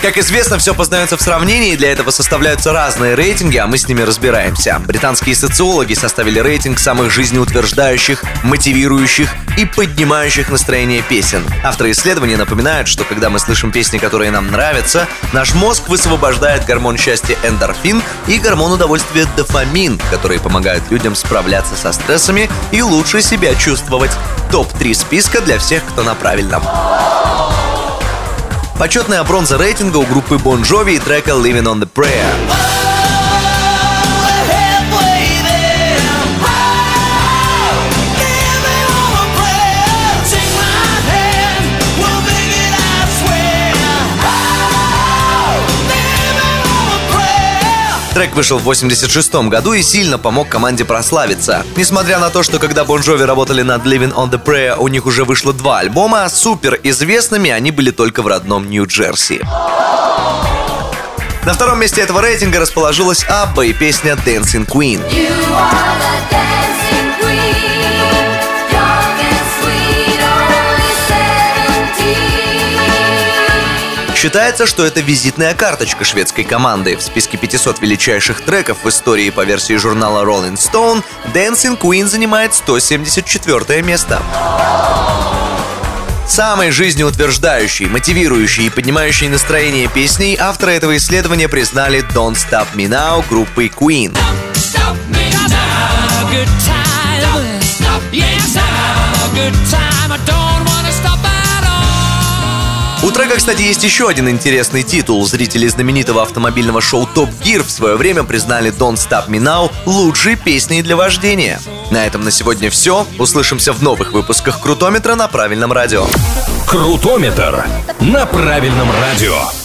Как известно, все познается в сравнении, и для этого составляются разные рейтинги, а мы с ними разбираемся. Британские социологи составили рейтинг самых жизнеутверждающих, мотивирующих и поднимающих настроение песен. Авторы исследования напоминают, что когда мы слышим песни, которые нам нравятся, наш мозг высвобождает гормон счастья эндорфин и гормон удовольствия дофамин, которые помогают людям справляться со стрессами и лучше себя чувствовать. Топ-3 списка для всех, кто на правильном. Почетная бронза рейтинга у группы Bon Jovi и трека Living on the Prayer. Трек вышел в 86 году и сильно помог команде прославиться. Несмотря на то, что когда Бон Джови работали над Living on the Prayer, у них уже вышло два альбома, супер известными они были только в родном Нью-Джерси. На втором месте этого рейтинга расположилась Абба и песня Dancing Queen. Считается, что это визитная карточка шведской команды. В списке 500 величайших треков в истории по версии журнала Rolling Stone Dancing Queen занимает 174 место. Самой жизнеутверждающей, мотивирующей и поднимающей настроение песней авторы этого исследования признали Don't Stop Me Now группы Queen. Good time, у трека, кстати, есть еще один интересный титул. Зрители знаменитого автомобильного шоу Top Gear в свое время признали Don't Stop Me Now лучшей песней для вождения. На этом на сегодня все. Услышимся в новых выпусках Крутометра на правильном радио. Крутометр на правильном радио.